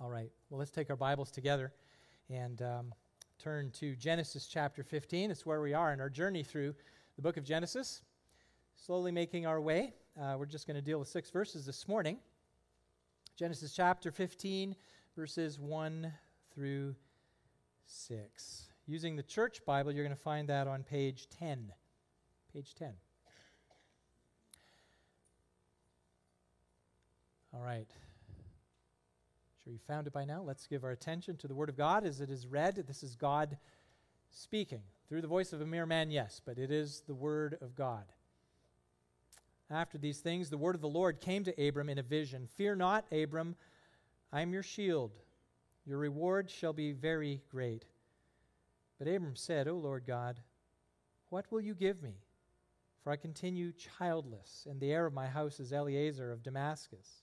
All right, well, let's take our Bibles together and um, turn to Genesis chapter 15. It's where we are in our journey through the book of Genesis. Slowly making our way. Uh, we're just going to deal with six verses this morning. Genesis chapter 15, verses 1 through 6. Using the church Bible, you're going to find that on page 10. Page 10. All right. Sure you found it by now. Let's give our attention to the Word of God as it is read. This is God speaking through the voice of a mere man, yes, but it is the Word of God. After these things, the word of the Lord came to Abram in a vision Fear not, Abram, I am your shield. Your reward shall be very great. But Abram said, O Lord God, what will you give me? For I continue childless, and the heir of my house is Eliezer of Damascus.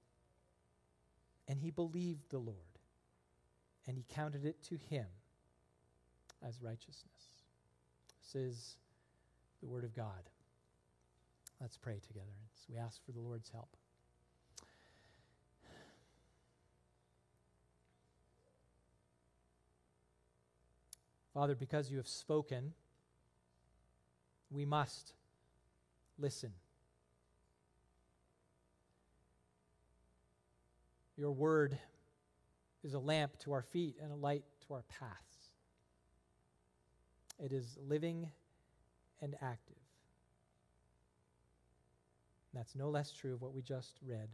And he believed the Lord, and he counted it to him as righteousness. This is the word of God. Let's pray together as we ask for the Lord's help. Father, because you have spoken, we must listen. Your word is a lamp to our feet and a light to our paths. It is living and active. That's no less true of what we just read.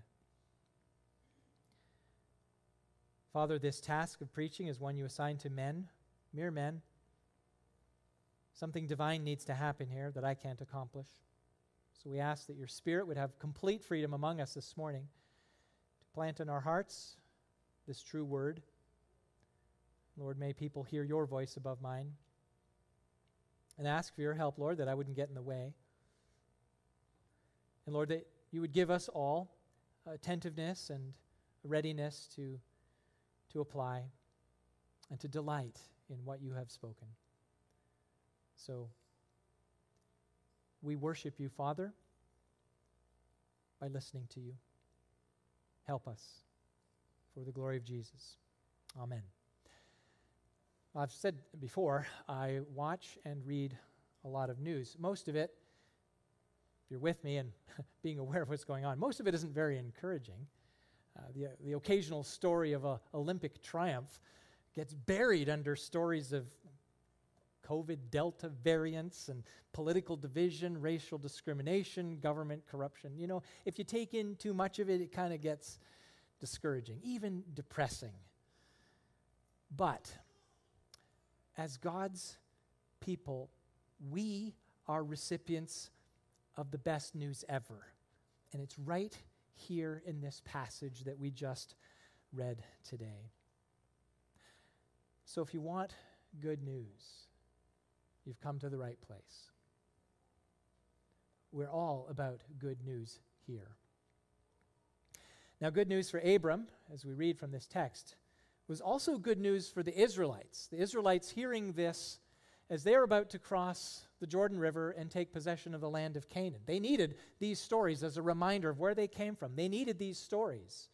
Father, this task of preaching is one you assign to men, mere men. Something divine needs to happen here that I can't accomplish. So we ask that your Spirit would have complete freedom among us this morning Plant in our hearts this true word. Lord, may people hear your voice above mine. And ask for your help, Lord, that I wouldn't get in the way. And Lord, that you would give us all attentiveness and readiness to, to apply and to delight in what you have spoken. So we worship you, Father, by listening to you. Help us for the glory of Jesus. Amen. I've said before, I watch and read a lot of news. Most of it, if you're with me and being aware of what's going on, most of it isn't very encouraging. Uh, the, the occasional story of an Olympic triumph gets buried under stories of COVID Delta variants and political division, racial discrimination, government corruption. You know, if you take in too much of it, it kind of gets discouraging, even depressing. But as God's people, we are recipients of the best news ever. And it's right here in this passage that we just read today. So if you want good news, you've come to the right place. We're all about good news here. Now, good news for Abram, as we read from this text, was also good news for the Israelites. The Israelites hearing this as they are about to cross the Jordan River and take possession of the land of Canaan. They needed these stories as a reminder of where they came from. They needed these stories.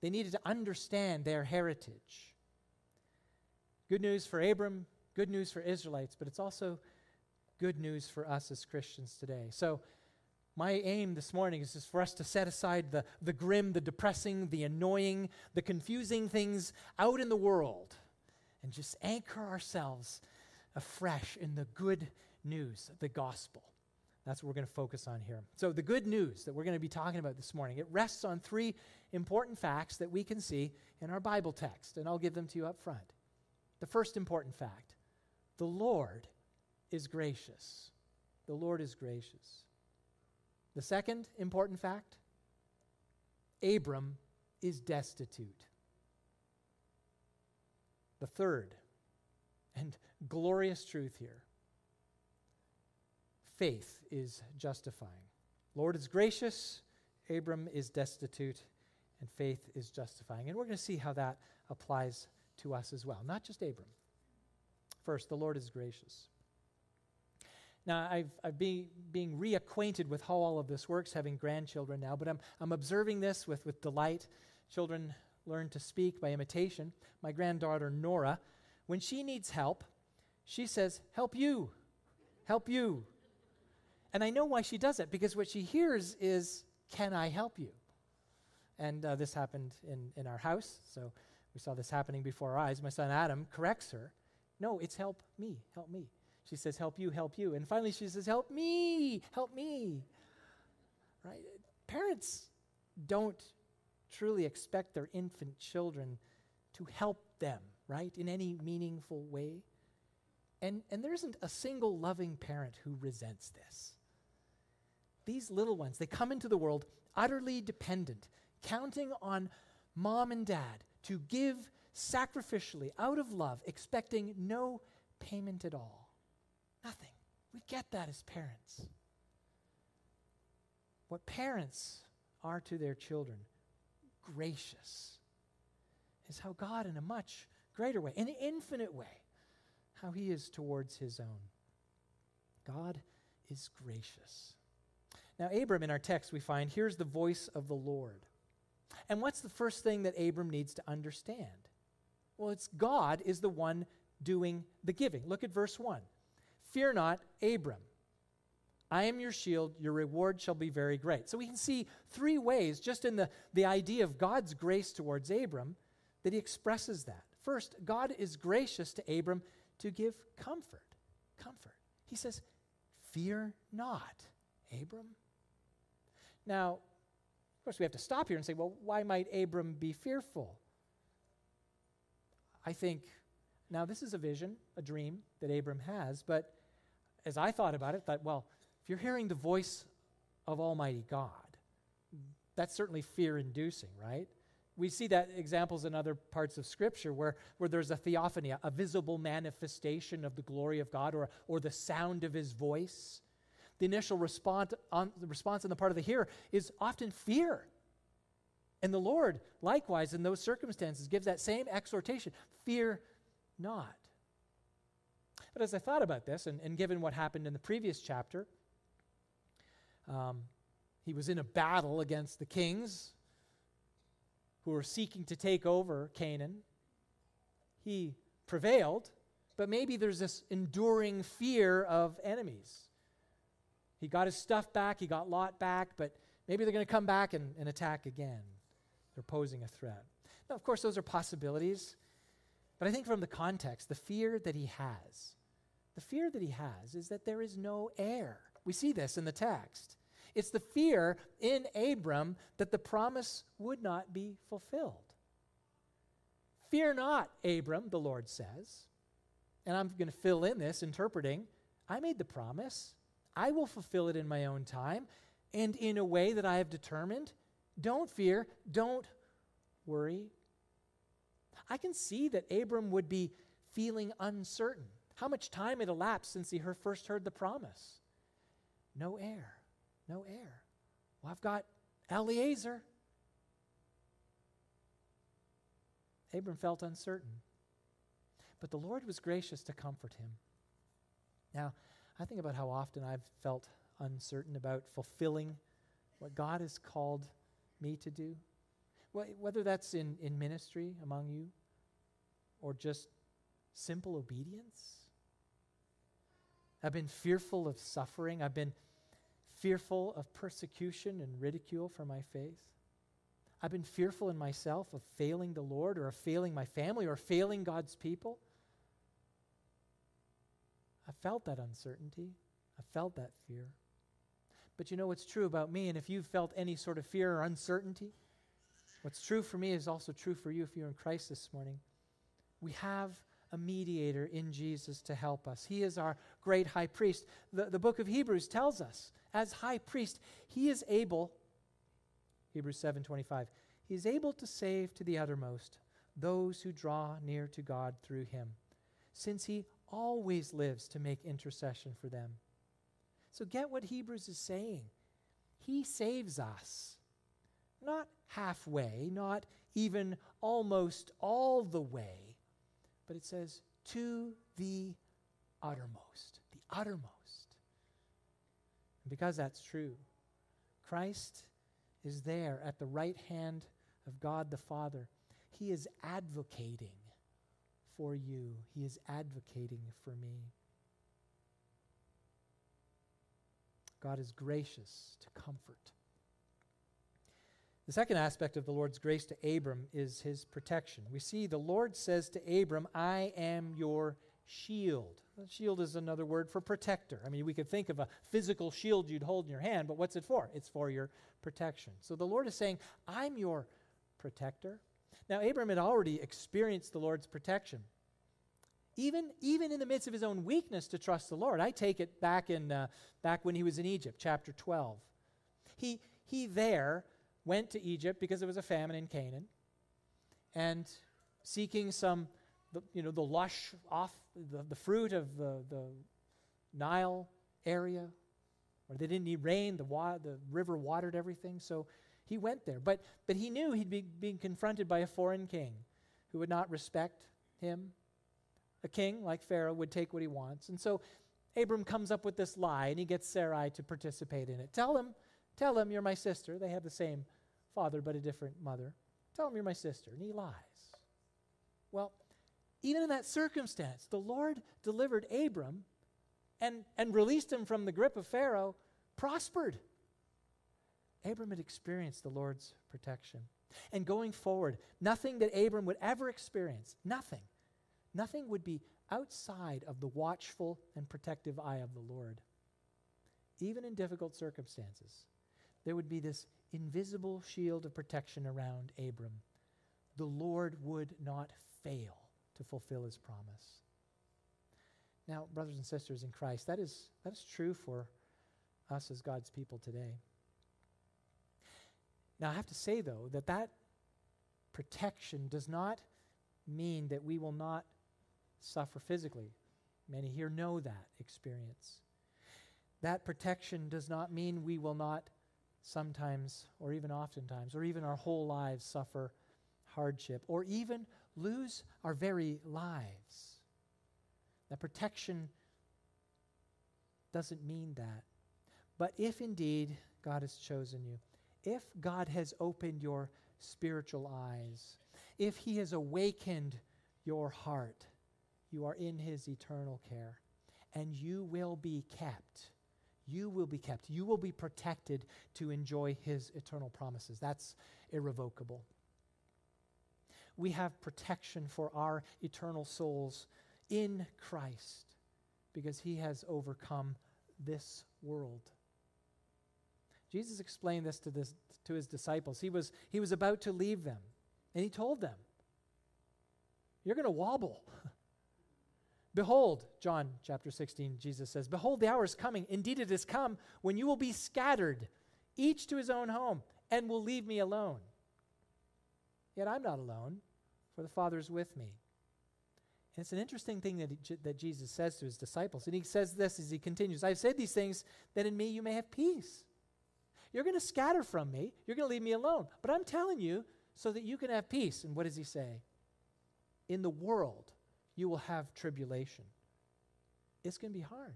They needed to understand their heritage. Good news for Abram, good news for Israelites, but it's also good news for us as Christians today. So, my aim this morning is just for us to set aside the, the grim, the depressing, the annoying, the confusing things out in the world and just anchor ourselves afresh in the good news, the gospel. That's what we're going to focus on here. So, the good news that we're going to be talking about this morning, it rests on three important facts that we can see in our Bible text, and I'll give them to you up front. The first important fact the Lord is gracious. The Lord is gracious. The second important fact Abram is destitute. The third and glorious truth here faith is justifying. Lord is gracious, Abram is destitute, and faith is justifying. And we're going to see how that applies to us as well, not just Abram. First, the Lord is gracious. Now, I've, I've been being reacquainted with how all of this works, having grandchildren now, but I'm, I'm observing this with, with delight. Children learn to speak by imitation. My granddaughter, Nora, when she needs help, she says, Help you, help you. And I know why she does it, because what she hears is, Can I help you? And uh, this happened in, in our house, so we saw this happening before our eyes. My son Adam corrects her. No, it's help me, help me. She says, Help you, help you. And finally she says, Help me, help me. Right? Parents don't truly expect their infant children to help them, right, in any meaningful way. And, and there isn't a single loving parent who resents this. These little ones, they come into the world utterly dependent, counting on mom and dad to give sacrificially out of love, expecting no payment at all. Nothing. We get that as parents. What parents are to their children, gracious, is how God, in a much greater way, in an infinite way, how He is towards His own. God is gracious. Now, Abram in our text, we find here's the voice of the Lord. And what's the first thing that Abram needs to understand? Well, it's God is the one doing the giving. Look at verse 1. Fear not, Abram. I am your shield, your reward shall be very great. So we can see three ways, just in the, the idea of God's grace towards Abram, that he expresses that. First, God is gracious to Abram to give comfort. Comfort. He says, Fear not, Abram. Now, of course, we have to stop here and say, well, why might Abram be fearful? I think, now this is a vision, a dream that Abram has, but as I thought about it, thought, well, if you're hearing the voice of Almighty God, that's certainly fear inducing, right? We see that examples in other parts of Scripture where, where there's a theophany, a visible manifestation of the glory of God or, or the sound of his voice. The initial response on, the response on the part of the hearer is often fear. And the Lord, likewise, in those circumstances, gives that same exhortation fear not. But as I thought about this, and, and given what happened in the previous chapter, um, he was in a battle against the kings who were seeking to take over Canaan. He prevailed, but maybe there's this enduring fear of enemies. He got his stuff back, he got Lot back, but maybe they're going to come back and, and attack again. They're posing a threat. Now, of course, those are possibilities, but I think from the context, the fear that he has the fear that he has is that there is no heir. We see this in the text. It's the fear in Abram that the promise would not be fulfilled. Fear not, Abram, the Lord says. And I'm going to fill in this, interpreting I made the promise. I will fulfill it in my own time and in a way that I have determined. Don't fear. Don't worry. I can see that Abram would be feeling uncertain how much time had elapsed since he first heard the promise? No heir. No heir. Well, I've got Eliezer. Abram felt uncertain. But the Lord was gracious to comfort him. Now, I think about how often I've felt uncertain about fulfilling what God has called me to do. Whether that's in, in ministry among you or just simple obedience. I've been fearful of suffering. I've been fearful of persecution and ridicule for my faith. I've been fearful in myself of failing the Lord or of failing my family or failing God's people. I felt that uncertainty. I felt that fear. But you know what's true about me, and if you've felt any sort of fear or uncertainty, what's true for me is also true for you if you're in Christ this morning. We have a mediator in Jesus to help us. He is our great high priest. The, the book of Hebrews tells us, as high priest, he is able, Hebrews 7:25, he is able to save to the uttermost those who draw near to God through him, since he always lives to make intercession for them. So get what Hebrews is saying. He saves us, not halfway, not even almost all the way, but it says to the uttermost, the uttermost. And because that's true, Christ is there at the right hand of God the Father. He is advocating for you, He is advocating for me. God is gracious to comfort. The second aspect of the Lord's grace to Abram is his protection. We see the Lord says to Abram, I am your shield. The shield is another word for protector. I mean, we could think of a physical shield you'd hold in your hand, but what's it for? It's for your protection. So the Lord is saying, I'm your protector. Now, Abram had already experienced the Lord's protection. Even, even in the midst of his own weakness to trust the Lord. I take it back, in, uh, back when he was in Egypt, chapter 12. He, he there went to Egypt because there was a famine in Canaan and seeking some the, you know, the lush off the, the fruit of the, the Nile area, or they didn't need rain, the, wa- the river watered everything, so he went there. But, but he knew he'd be being confronted by a foreign king who would not respect him. A king like Pharaoh would take what he wants. And so Abram comes up with this lie, and he gets Sarai to participate in it. Tell him, tell him you're my sister. They have the same father, but a different mother. Tell him you're my sister. And he lies. Well, even in that circumstance, the Lord delivered Abram and, and released him from the grip of Pharaoh, prospered. Abram had experienced the Lord's protection. And going forward, nothing that Abram would ever experience, nothing, nothing would be outside of the watchful and protective eye of the Lord. Even in difficult circumstances, there would be this invisible shield of protection around Abram. The Lord would not fail to fulfill his promise. Now, brothers and sisters in Christ, that is, that is true for us as God's people today. Now, I have to say, though, that that protection does not mean that we will not suffer physically. Many here know that experience. That protection does not mean we will not sometimes, or even oftentimes, or even our whole lives suffer hardship, or even lose our very lives. That protection doesn't mean that. But if indeed God has chosen you, if God has opened your spiritual eyes, if He has awakened your heart, you are in His eternal care, and you will be kept. You will be kept. You will be protected to enjoy His eternal promises. That's irrevocable we have protection for our eternal souls in Christ because he has overcome this world. Jesus explained this to, this to his disciples. He was, he was about to leave them, and he told them, You're going to wobble. Behold, John chapter 16, Jesus says, Behold, the hour is coming. Indeed, it has come when you will be scattered, each to his own home, and will leave me alone. Yet I'm not alone, for the Father is with me. And it's an interesting thing that, he, that Jesus says to his disciples. And he says this as he continues I've said these things that in me you may have peace. You're going to scatter from me, you're going to leave me alone. But I'm telling you so that you can have peace. And what does he say? In the world, you will have tribulation. It's going to be hard.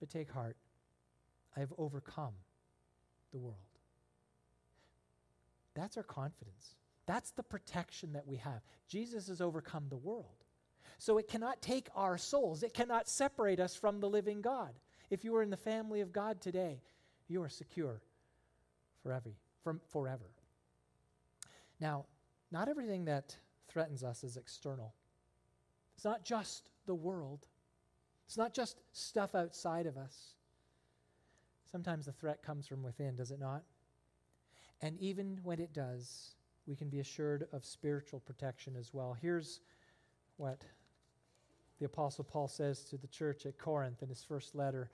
But take heart. I have overcome the world. That's our confidence. That's the protection that we have. Jesus has overcome the world. So it cannot take our souls, it cannot separate us from the living God. If you are in the family of God today, you are secure forever. From forever. Now, not everything that threatens us is external. It's not just the world. It's not just stuff outside of us. Sometimes the threat comes from within, does it not? And even when it does, we can be assured of spiritual protection as well. Here's what the Apostle Paul says to the church at Corinth in his first letter,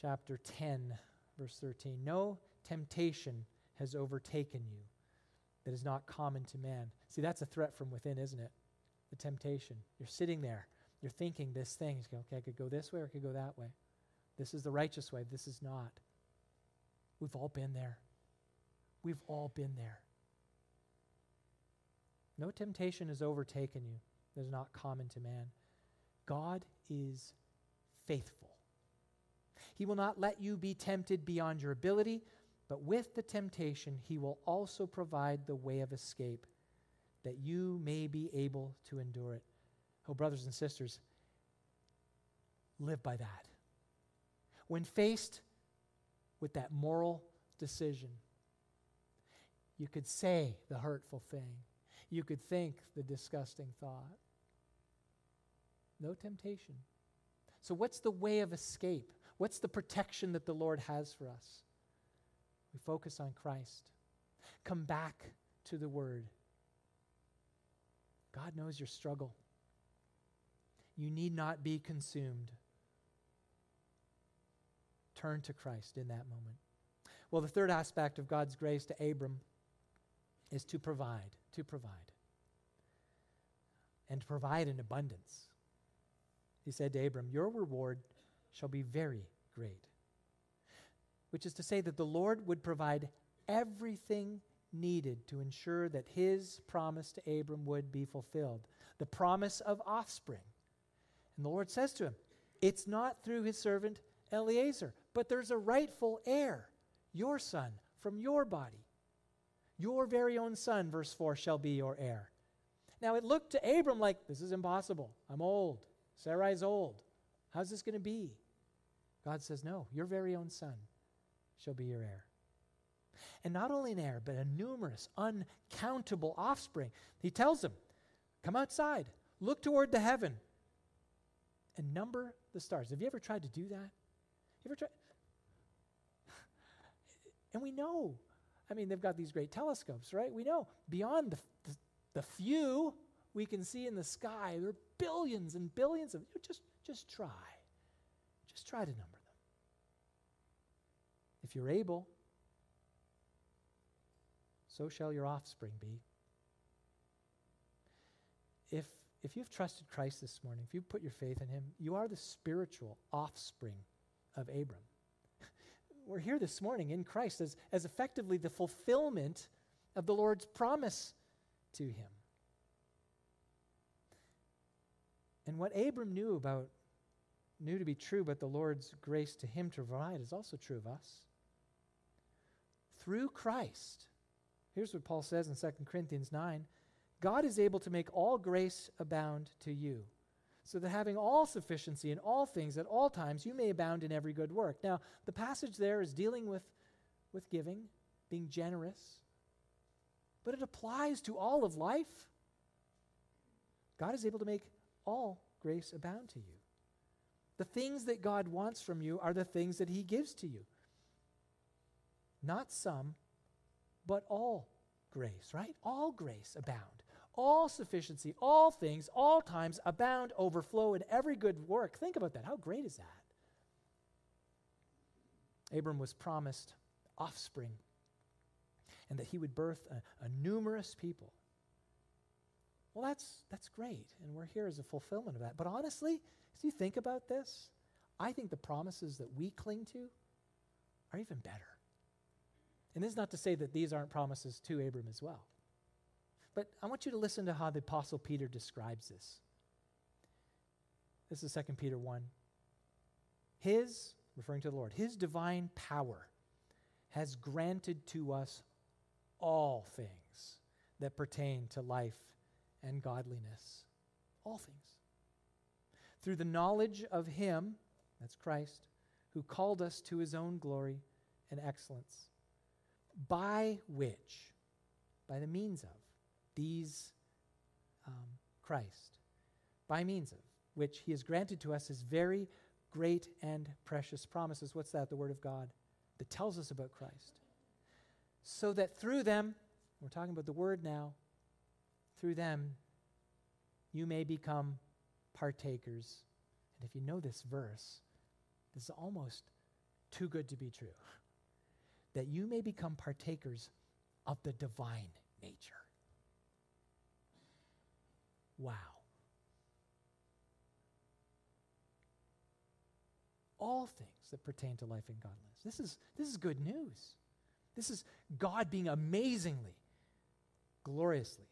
chapter 10, verse 13. No temptation has overtaken you that is not common to man. See, that's a threat from within, isn't it? The temptation. You're sitting there, you're thinking this thing. You go, okay, I could go this way or I could go that way. This is the righteous way, this is not. We've all been there. We've all been there. No temptation has overtaken you that is not common to man. God is faithful. He will not let you be tempted beyond your ability, but with the temptation, He will also provide the way of escape that you may be able to endure it. Oh, brothers and sisters, live by that. When faced with that moral decision, you could say the hurtful thing, you could think the disgusting thought. No temptation. So, what's the way of escape? What's the protection that the Lord has for us? We focus on Christ. Come back to the Word. God knows your struggle. You need not be consumed. Turn to Christ in that moment. Well, the third aspect of God's grace to Abram is to provide, to provide, and to provide in abundance. He said to Abram, Your reward shall be very great. Which is to say that the Lord would provide everything needed to ensure that his promise to Abram would be fulfilled the promise of offspring. And the Lord says to him, It's not through his servant Eliezer, but there's a rightful heir, your son, from your body. Your very own son, verse 4, shall be your heir. Now it looked to Abram like, This is impossible. I'm old. Sarai's old. How's this going to be? God says, No, your very own son shall be your heir. And not only an heir, but a numerous, uncountable offspring. He tells him, Come outside, look toward the heaven, and number the stars. Have you ever tried to do that? You ever tried? And we know, I mean, they've got these great telescopes, right? We know beyond the, the, the few we can see in the sky, there are billions and billions of just just try. Just try to number them. If you're able, so shall your offspring be. If, if you've trusted Christ this morning, if you've put your faith in him, you are the spiritual offspring of Abram. We're here this morning in Christ as, as effectively the fulfillment of the Lord's promise to him. And what Abram knew about knew to be true, but the Lord's grace to him to provide is also true of us. Through Christ, Here's what Paul says in 2 Corinthians 9 God is able to make all grace abound to you, so that having all sufficiency in all things at all times, you may abound in every good work. Now, the passage there is dealing with, with giving, being generous, but it applies to all of life. God is able to make all grace abound to you. The things that God wants from you are the things that He gives to you. Not some, but all grace, right? All grace abound. All sufficiency, all things, all times abound, overflow in every good work. Think about that. How great is that? Abram was promised offspring and that he would birth a, a numerous people. Well, that's, that's great, and we're here as a fulfillment of that. But honestly, as you think about this, I think the promises that we cling to are even better. And this is not to say that these aren't promises to Abram as well. But I want you to listen to how the Apostle Peter describes this. This is 2 Peter 1. His, referring to the Lord, his divine power has granted to us all things that pertain to life and godliness. All things. Through the knowledge of him, that's Christ, who called us to his own glory and excellence by which, by the means of, these um, Christ, by means of which he has granted to us his very great and precious promises. What's that? The Word of God that tells us about Christ. So that through them, we're talking about the Word now, through them, you may become partakers. And if you know this verse, this is almost too good to be true that you may become partakers of the divine nature. Wow. All things that pertain to life and godliness. This is, this is good news. This is God being amazingly, gloriously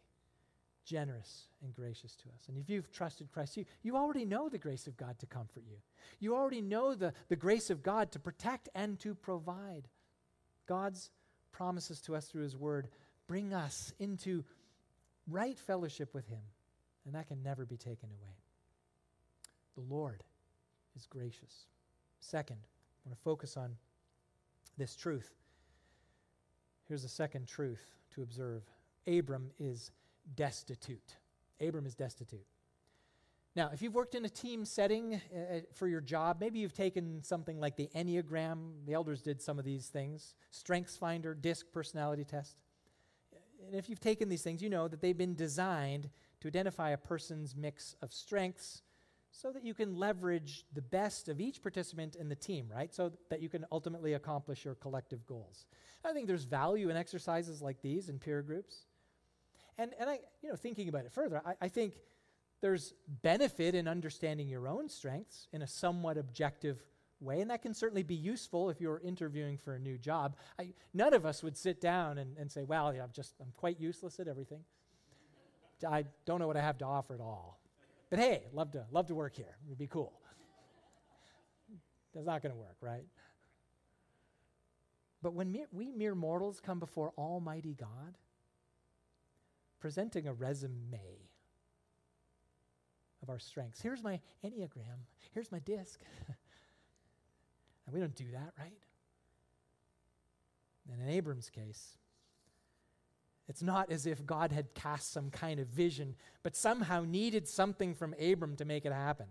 generous and gracious to us. And if you've trusted Christ, you, you already know the grace of God to comfort you. You already know the, the grace of God to protect and to provide. God's promises to us through His Word bring us into right fellowship with Him, and that can never be taken away. The Lord is gracious. Second, I want to focus on this truth. Here's a second truth to observe Abram is destitute. Abram is destitute. Now, if you've worked in a team setting uh, uh, for your job, maybe you've taken something like the Enneagram. The elders did some of these things Strengths Finder, DISC personality test. And if you've taken these things, you know that they've been designed to identify a person's mix of strengths so that you can leverage the best of each participant in the team, right? So that you can ultimately accomplish your collective goals. I think there's value in exercises like these in peer groups. And, and I, you know, thinking about it further, I, I think there's benefit in understanding your own strengths in a somewhat objective way, and that can certainly be useful if you're interviewing for a new job. I, none of us would sit down and, and say, well, yeah, I'm just, I'm quite useless at everything. I don't know what I have to offer at all. But hey, love to, love to work here. It would be cool. That's not going to work, right? But when mere, we mere mortals come before Almighty God, presenting a resume of our strengths. Here's my Enneagram. Here's my disc. and we don't do that, right? And in Abram's case, it's not as if God had cast some kind of vision, but somehow needed something from Abram to make it happen.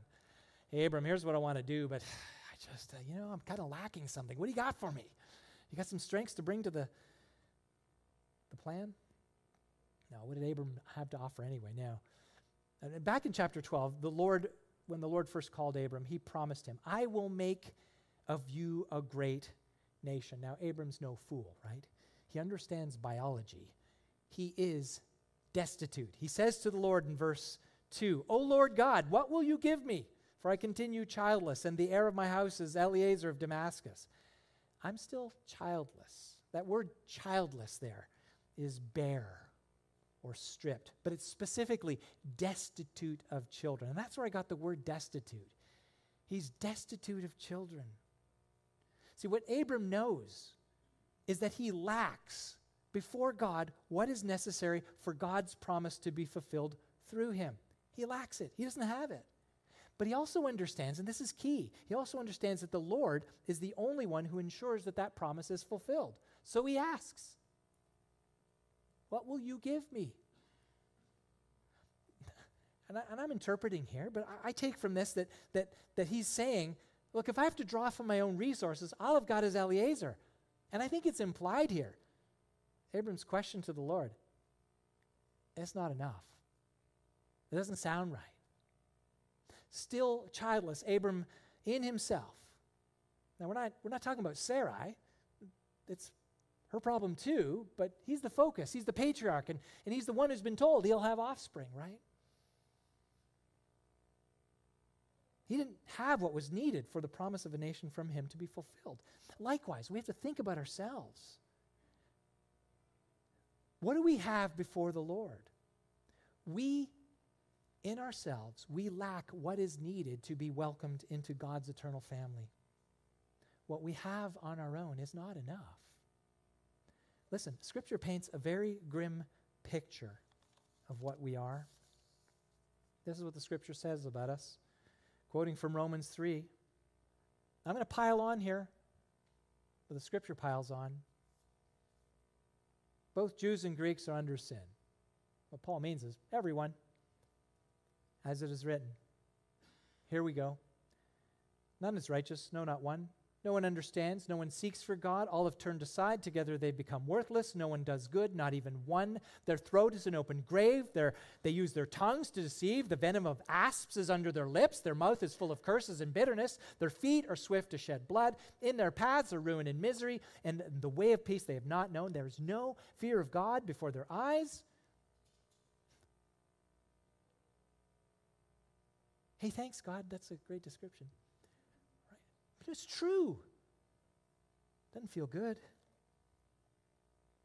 Hey, Abram, here's what I want to do, but I just, uh, you know, I'm kind of lacking something. What do you got for me? You got some strengths to bring to the, the plan? Now, what did Abram have to offer anyway? Now, and back in chapter 12, the Lord, when the Lord first called Abram, he promised him, I will make of you a great nation. Now, Abram's no fool, right? He understands biology. He is destitute. He says to the Lord in verse 2, O Lord God, what will you give me? For I continue childless, and the heir of my house is Eliezer of Damascus. I'm still childless. That word childless there is bare or stripped, but it's specifically destitute of children. And that's where I got the word destitute. He's destitute of children. See, what Abram knows is that he lacks before God what is necessary for God's promise to be fulfilled through him. He lacks it, he doesn't have it. But he also understands, and this is key, he also understands that the Lord is the only one who ensures that that promise is fulfilled. So he asks, what will you give me? And, I, am interpreting here, but I, I, take from this that, that, that he's saying, look, if I have to draw from my own resources, all I've got is Eliezer. And I think it's implied here. Abram's question to the Lord, it's not enough. It doesn't sound right. Still childless, Abram in himself. Now, we're not, we're not talking about Sarai. It's her problem too, but he's the focus. He's the patriarch, and, and he's the one who's been told he'll have offspring, right? He didn't have what was needed for the promise of a nation from him to be fulfilled. Likewise, we have to think about ourselves. What do we have before the Lord? We, in ourselves, we lack what is needed to be welcomed into God's eternal family. What we have on our own is not enough. Listen, Scripture paints a very grim picture of what we are. This is what the Scripture says about us. Quoting from Romans 3. I'm going to pile on here, but the Scripture piles on. Both Jews and Greeks are under sin. What Paul means is everyone, as it is written. Here we go. None is righteous, no, not one. No one understands. No one seeks for God. All have turned aside. Together they become worthless. No one does good, not even one. Their throat is an open grave. Their, they use their tongues to deceive. The venom of asps is under their lips. Their mouth is full of curses and bitterness. Their feet are swift to shed blood. In their paths are ruin and misery. And the way of peace they have not known. There is no fear of God before their eyes. Hey, thanks, God. That's a great description. But it's true. Doesn't feel good.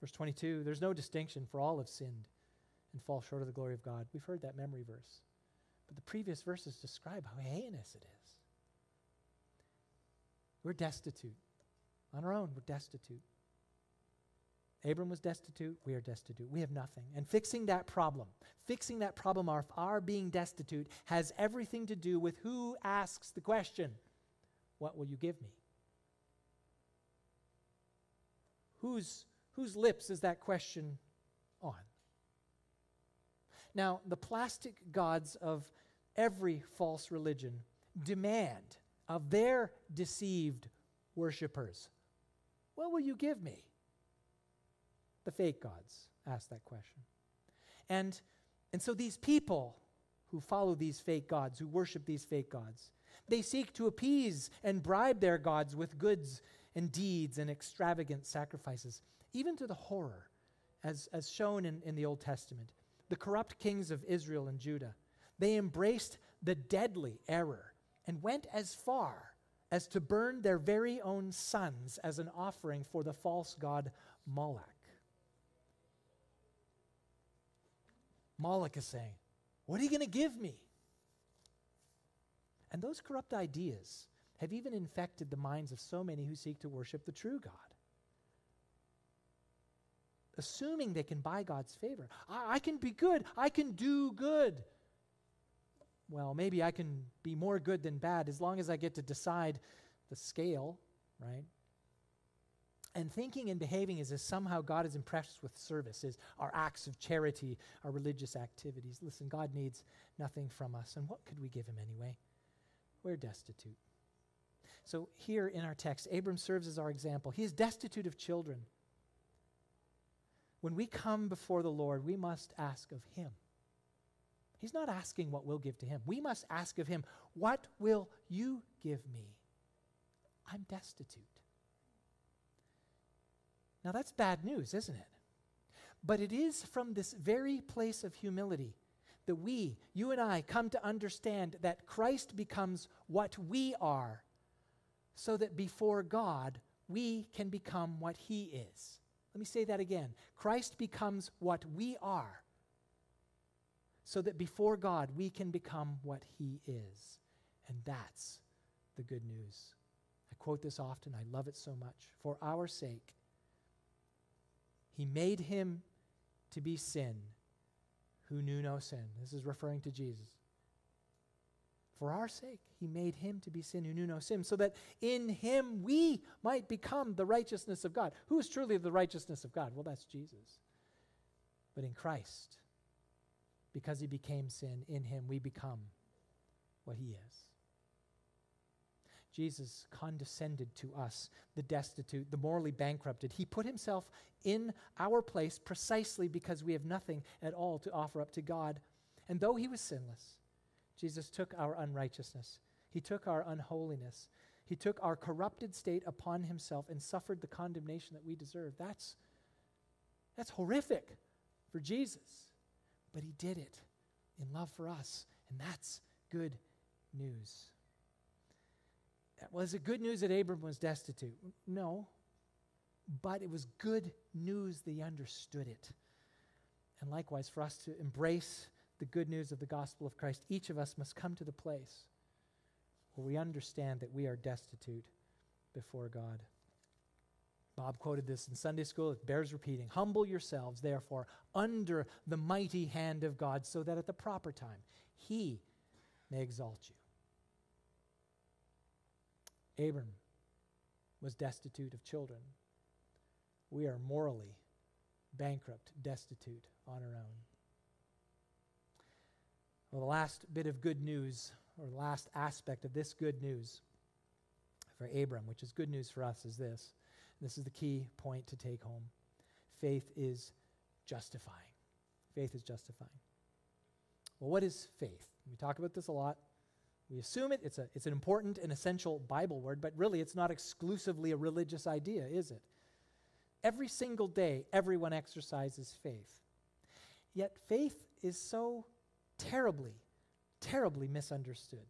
Verse 22 there's no distinction, for all have sinned and fall short of the glory of God. We've heard that memory verse. But the previous verses describe how heinous it is. We're destitute. On our own, we're destitute. Abram was destitute, we are destitute. We have nothing. And fixing that problem, fixing that problem of our being destitute, has everything to do with who asks the question. What will you give me? Whose, whose lips is that question on? Now, the plastic gods of every false religion demand of their deceived worshippers, What will you give me? The fake gods ask that question. And, and so these people who follow these fake gods, who worship these fake gods, they seek to appease and bribe their gods with goods and deeds and extravagant sacrifices, even to the horror, as, as shown in, in the Old Testament. The corrupt kings of Israel and Judah, they embraced the deadly error and went as far as to burn their very own sons as an offering for the false god Moloch. Moloch is saying, What are you going to give me? And those corrupt ideas have even infected the minds of so many who seek to worship the true God. Assuming they can buy God's favor. I, I can be good. I can do good. Well, maybe I can be more good than bad as long as I get to decide the scale, right? And thinking and behaving as if somehow God is impressed with service, is our acts of charity, our religious activities. Listen, God needs nothing from us. And what could we give him anyway? We're destitute. So, here in our text, Abram serves as our example. He is destitute of children. When we come before the Lord, we must ask of Him. He's not asking what we'll give to Him. We must ask of Him, What will you give me? I'm destitute. Now, that's bad news, isn't it? But it is from this very place of humility that we, you and I, come to understand that Christ becomes what we are, so that before God, we can become what He is. Let me say that again. Christ becomes what we are, so that before God, we can become what He is. And that's the good news. I quote this often, I love it so much. For our sake, He made Him to be sin who knew no sin. This is referring to Jesus. For our sake, he made him to be sin who knew no sin, so that in him we might become the righteousness of God. Who is truly the righteousness of God? Well, that's Jesus. But in Christ, because he became sin, in him we become what he is. Jesus condescended to us, the destitute, the morally bankrupted. He put himself in our place precisely because we have nothing at all to offer up to God. And though he was sinless, Jesus took our unrighteousness, he took our unholiness, he took our corrupted state upon himself and suffered the condemnation that we deserve. That's, that's horrific for Jesus. But he did it in love for us, and that's good news. Was it good news that Abram was destitute? No. But it was good news that he understood it. And likewise, for us to embrace the good news of the gospel of Christ, each of us must come to the place where we understand that we are destitute before God. Bob quoted this in Sunday school. It bears repeating. Humble yourselves, therefore, under the mighty hand of God, so that at the proper time he may exalt you. Abram was destitute of children. We are morally bankrupt, destitute on our own. Well, the last bit of good news, or the last aspect of this good news, for Abram, which is good news for us, is this. This is the key point to take home. Faith is justifying. Faith is justifying. Well, what is faith? We talk about this a lot. We assume it, it's, a, it's an important and essential Bible word, but really it's not exclusively a religious idea, is it? Every single day, everyone exercises faith. Yet faith is so terribly, terribly misunderstood.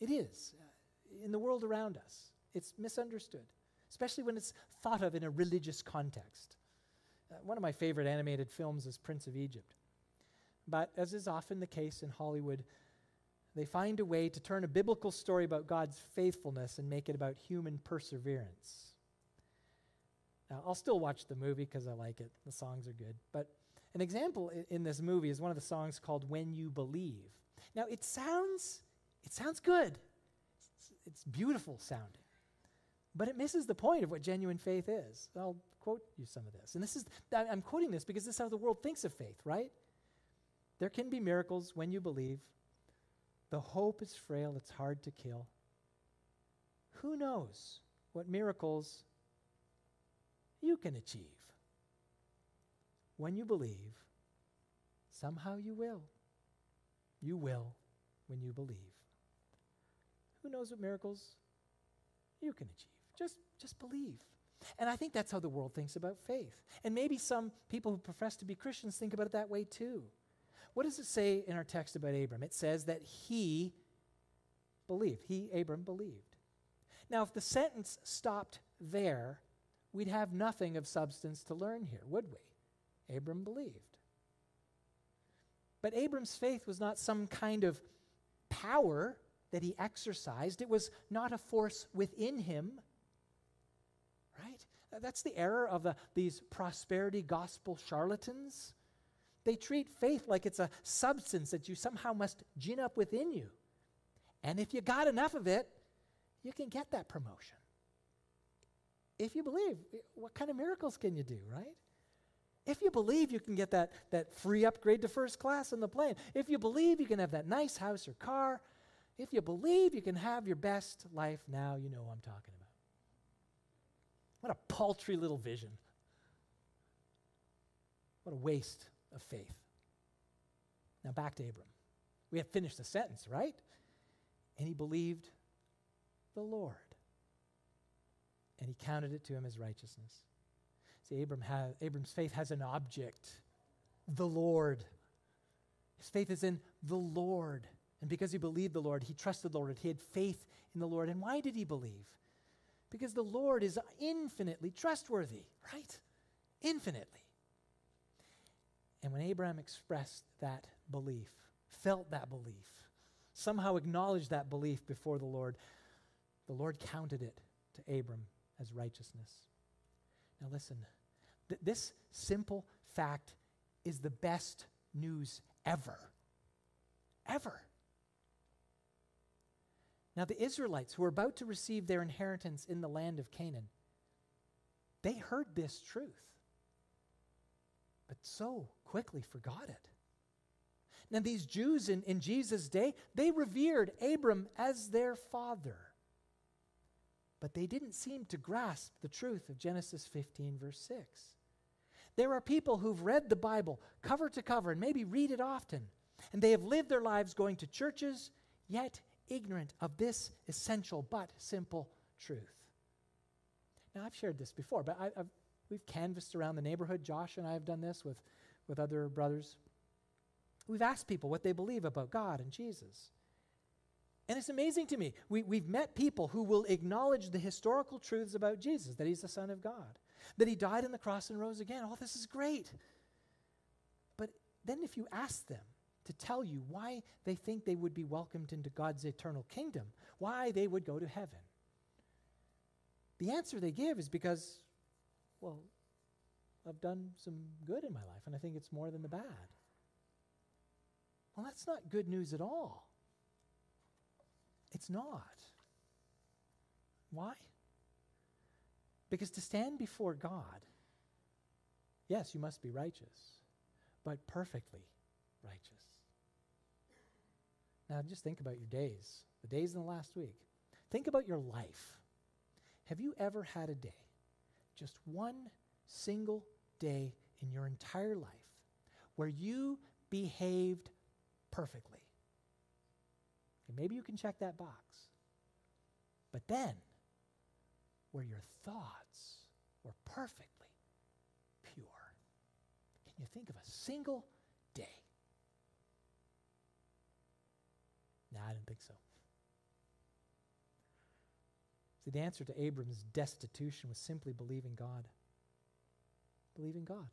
It is. Uh, in the world around us, it's misunderstood, especially when it's thought of in a religious context. Uh, one of my favorite animated films is Prince of Egypt. But as is often the case in Hollywood, they find a way to turn a biblical story about God's faithfulness and make it about human perseverance. Now, I'll still watch the movie because I like it. The songs are good. But an example in this movie is one of the songs called When You Believe. Now, it sounds, it sounds good. It's, it's beautiful sounding. But it misses the point of what genuine faith is. I'll quote you some of this. And this is, I'm quoting this because this is how the world thinks of faith, right? There can be miracles when you believe. The hope is frail, it's hard to kill. Who knows what miracles you can achieve? When you believe, somehow you will. You will when you believe. Who knows what miracles you can achieve? Just, just believe. And I think that's how the world thinks about faith. And maybe some people who profess to be Christians think about it that way too. What does it say in our text about Abram? It says that he believed. He, Abram, believed. Now, if the sentence stopped there, we'd have nothing of substance to learn here, would we? Abram believed. But Abram's faith was not some kind of power that he exercised, it was not a force within him. Right? That's the error of the, these prosperity gospel charlatans. They treat faith like it's a substance that you somehow must gin up within you. And if you got enough of it, you can get that promotion. If you believe, what kind of miracles can you do, right? If you believe you can get that, that free upgrade to first class on the plane, if you believe you can have that nice house or car, if you believe you can have your best life now, you know what I'm talking about. What a paltry little vision. What a waste of faith. Now back to Abram. We have finished the sentence, right? And he believed the Lord. And he counted it to him as righteousness. See, Abram has, Abram's faith has an object the Lord. His faith is in the Lord. And because he believed the Lord, he trusted the Lord. He had faith in the Lord. And why did he believe? Because the Lord is infinitely trustworthy, right? Infinitely. And when Abraham expressed that belief, felt that belief, somehow acknowledged that belief before the Lord, the Lord counted it to Abram as righteousness. Now, listen, th- this simple fact is the best news ever. Ever. Now, the Israelites who were about to receive their inheritance in the land of Canaan, they heard this truth but so quickly forgot it. Now, these Jews in, in Jesus' day, they revered Abram as their father. But they didn't seem to grasp the truth of Genesis 15, verse 6. There are people who've read the Bible cover to cover and maybe read it often, and they have lived their lives going to churches, yet ignorant of this essential but simple truth. Now, I've shared this before, but I, have We've canvassed around the neighborhood. Josh and I have done this with, with other brothers. We've asked people what they believe about God and Jesus. And it's amazing to me. We, we've met people who will acknowledge the historical truths about Jesus that he's the Son of God, that he died on the cross and rose again. Oh, this is great. But then if you ask them to tell you why they think they would be welcomed into God's eternal kingdom, why they would go to heaven, the answer they give is because well, I've done some good in my life, and I think it's more than the bad. Well, that's not good news at all. It's not. Why? Because to stand before God, yes, you must be righteous, but perfectly righteous. Now, just think about your days, the days in the last week. Think about your life. Have you ever had a day, just one single day in your entire life, where you behaved perfectly? And maybe you can check that box. But then, where your thoughts were perfectly pure. Can you think of a single day? No, I didn't think so. See, the answer to Abram's destitution was simply believing God. Believing God.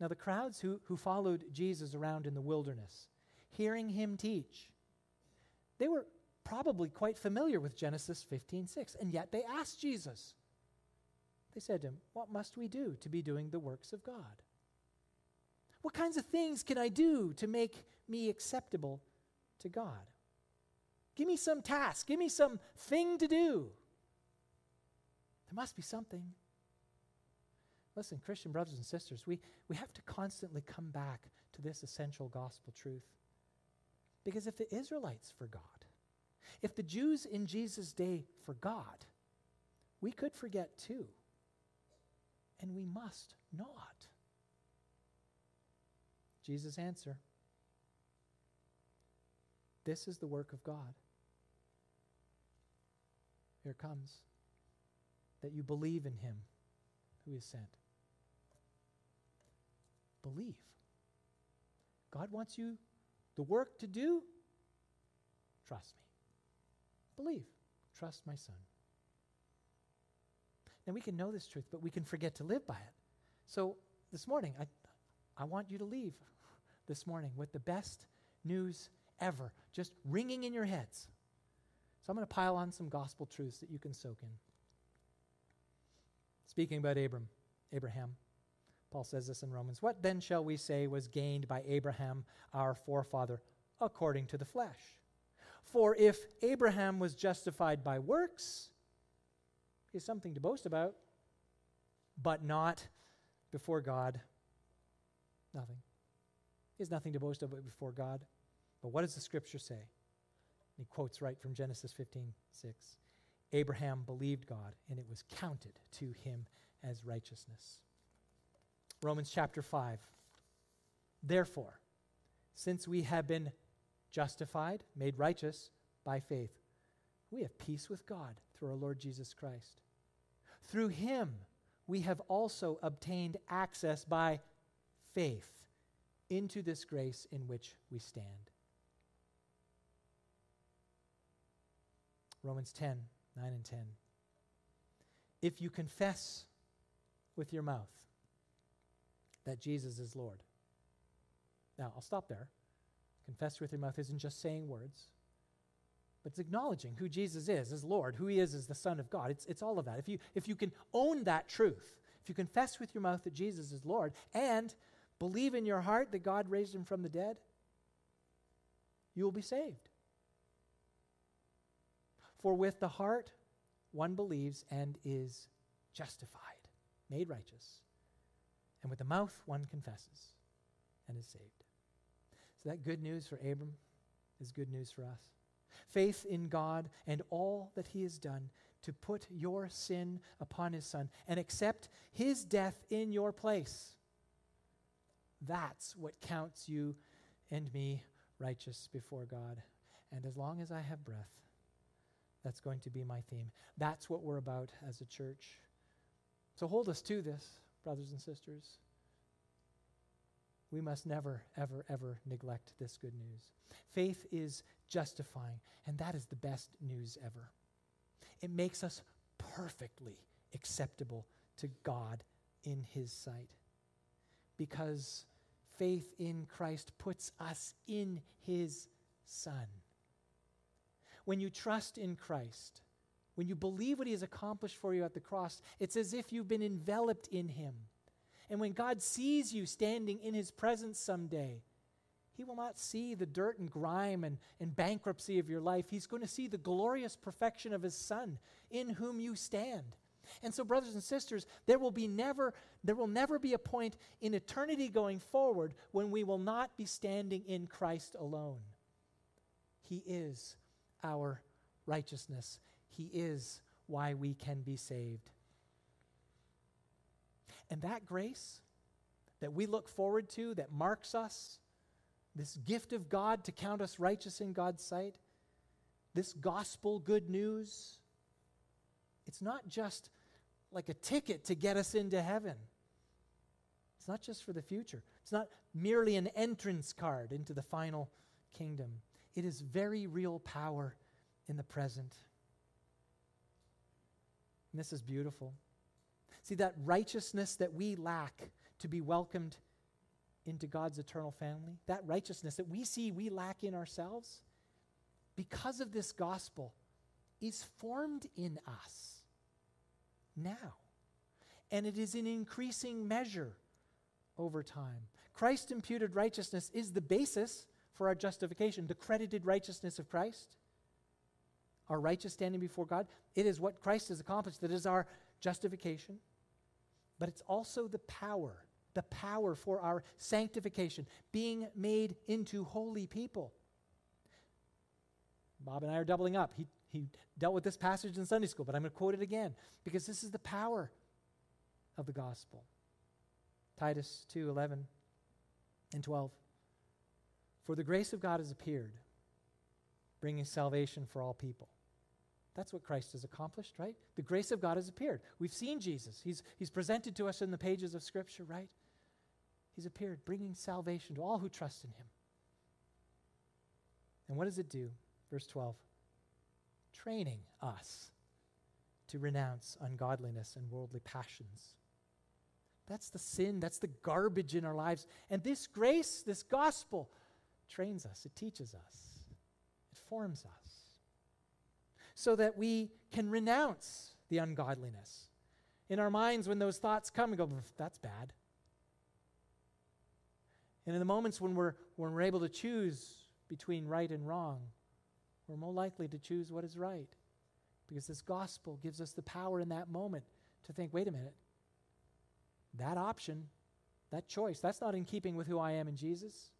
Now, the crowds who, who followed Jesus around in the wilderness, hearing him teach, they were probably quite familiar with Genesis 15:6, and yet they asked Jesus. They said to him, "What must we do to be doing the works of God? What kinds of things can I do to make me acceptable to God? Give me some task, give me some thing to do. There must be something." Listen, Christian brothers and sisters, we, we have to constantly come back to this essential gospel truth. Because if the Israelites forgot, if the Jews in Jesus' day forgot, we could forget too. And we must not. Jesus' answer This is the work of God. Here comes that you believe in him who is sent. Believe. God wants you the work to do. Trust me. Believe. Trust my son. Now we can know this truth, but we can forget to live by it. So this morning, I, I want you to leave this morning with the best news ever, just ringing in your heads. So I'm going to pile on some gospel truths that you can soak in. Speaking about Abram, Abraham, Paul says this in Romans. What then shall we say was gained by Abraham, our forefather, according to the flesh? For if Abraham was justified by works, he has something to boast about, but not before God. Nothing. He has nothing to boast about before God. But what does the scripture say? He quotes right from Genesis 15 6. Abraham believed God, and it was counted to him as righteousness. Romans chapter 5. Therefore, since we have been justified, made righteous by faith, we have peace with God through our Lord Jesus Christ. Through him, we have also obtained access by faith into this grace in which we stand. Romans 10 9 and 10. If you confess with your mouth that Jesus is Lord. Now, I'll stop there. Confess with your mouth isn't just saying words, but it's acknowledging who Jesus is as Lord, who he is as the Son of God. It's, it's all of that. If you, if you can own that truth, if you confess with your mouth that Jesus is Lord and believe in your heart that God raised him from the dead, you will be saved. For with the heart one believes and is justified, made righteous. And with the mouth one confesses and is saved. So that good news for Abram is good news for us. Faith in God and all that he has done to put your sin upon his son and accept his death in your place. That's what counts you and me righteous before God. And as long as I have breath, that's going to be my theme. That's what we're about as a church. So hold us to this, brothers and sisters we must never, ever, ever neglect this good news. Faith is justifying, and that is the best news ever. It makes us perfectly acceptable to God in His sight because faith in Christ puts us in His Son. When you trust in Christ, when you believe what He has accomplished for you at the cross, it's as if you've been enveloped in Him. And when God sees you standing in his presence someday, he will not see the dirt and grime and, and bankruptcy of your life. He's going to see the glorious perfection of his son in whom you stand. And so, brothers and sisters, there will be never, there will never be a point in eternity going forward when we will not be standing in Christ alone. He is our righteousness. He is why we can be saved. And that grace that we look forward to, that marks us, this gift of God to count us righteous in God's sight, this gospel good news, it's not just like a ticket to get us into heaven. It's not just for the future. It's not merely an entrance card into the final kingdom. It is very real power in the present. And this is beautiful. See, that righteousness that we lack to be welcomed into God's eternal family, that righteousness that we see we lack in ourselves, because of this gospel, is formed in us now. And it is in increasing measure over time. Christ imputed righteousness is the basis for our justification, the credited righteousness of Christ, our righteous standing before God. It is what Christ has accomplished that is our justification. But it's also the power, the power for our sanctification, being made into holy people. Bob and I are doubling up. He, he dealt with this passage in Sunday school, but I'm going to quote it again because this is the power of the gospel. Titus 2 11 and 12. For the grace of God has appeared, bringing salvation for all people. That's what Christ has accomplished, right? The grace of God has appeared. We've seen Jesus. He's, he's presented to us in the pages of Scripture, right? He's appeared, bringing salvation to all who trust in him. And what does it do? Verse 12 training us to renounce ungodliness and worldly passions. That's the sin, that's the garbage in our lives. And this grace, this gospel, trains us, it teaches us, it forms us, so that we can renounce the ungodliness. In our minds, when those thoughts come, we go, that's bad. And in the moments when we're, when we're able to choose between right and wrong, we're more likely to choose what is right. Because this gospel gives us the power in that moment to think wait a minute, that option, that choice, that's not in keeping with who I am in Jesus.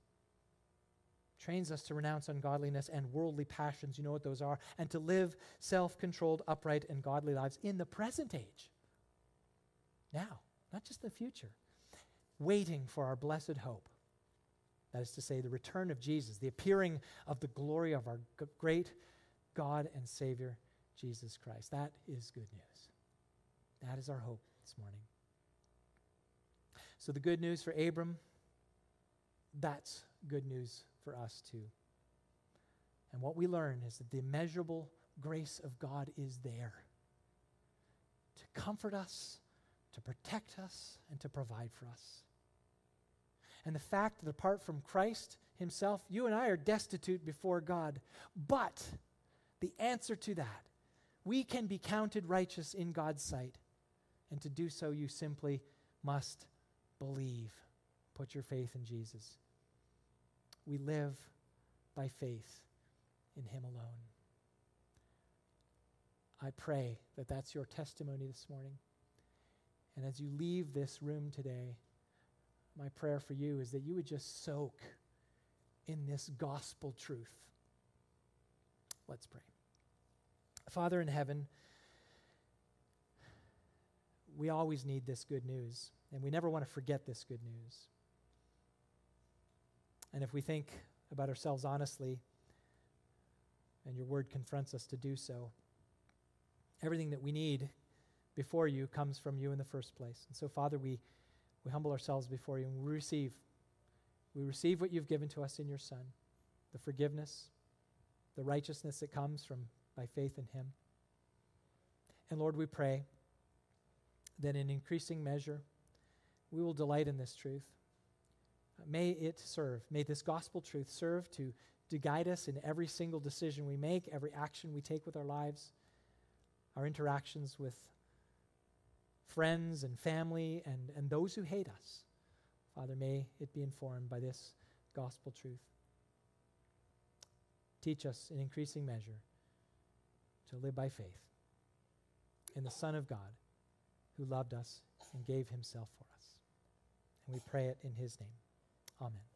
Trains us to renounce ungodliness and worldly passions, you know what those are, and to live self controlled, upright, and godly lives in the present age. Now, not just the future. Waiting for our blessed hope. That is to say, the return of Jesus, the appearing of the glory of our g- great God and Savior, Jesus Christ. That is good news. That is our hope this morning. So, the good news for Abram, that's good news for us too. And what we learn is that the immeasurable grace of God is there to comfort us, to protect us, and to provide for us. And the fact that apart from Christ Himself, you and I are destitute before God. But the answer to that, we can be counted righteous in God's sight. And to do so, you simply must believe. Put your faith in Jesus. We live by faith in Him alone. I pray that that's your testimony this morning. And as you leave this room today, my prayer for you is that you would just soak in this gospel truth. Let's pray. Father in heaven, we always need this good news. And we never want to forget this good news. And if we think about ourselves honestly, and your word confronts us to do so, everything that we need before you comes from you in the first place. And so, Father, we, we humble ourselves before you and we receive. We receive what you've given to us in your Son the forgiveness, the righteousness that comes from by faith in him. And Lord, we pray that in increasing measure, we will delight in this truth. May it serve, may this gospel truth serve to, to guide us in every single decision we make, every action we take with our lives, our interactions with friends and family and, and those who hate us. Father, may it be informed by this gospel truth. Teach us in increasing measure to live by faith in the Son of God who loved us and gave himself for us. And we pray it in his name. Amen.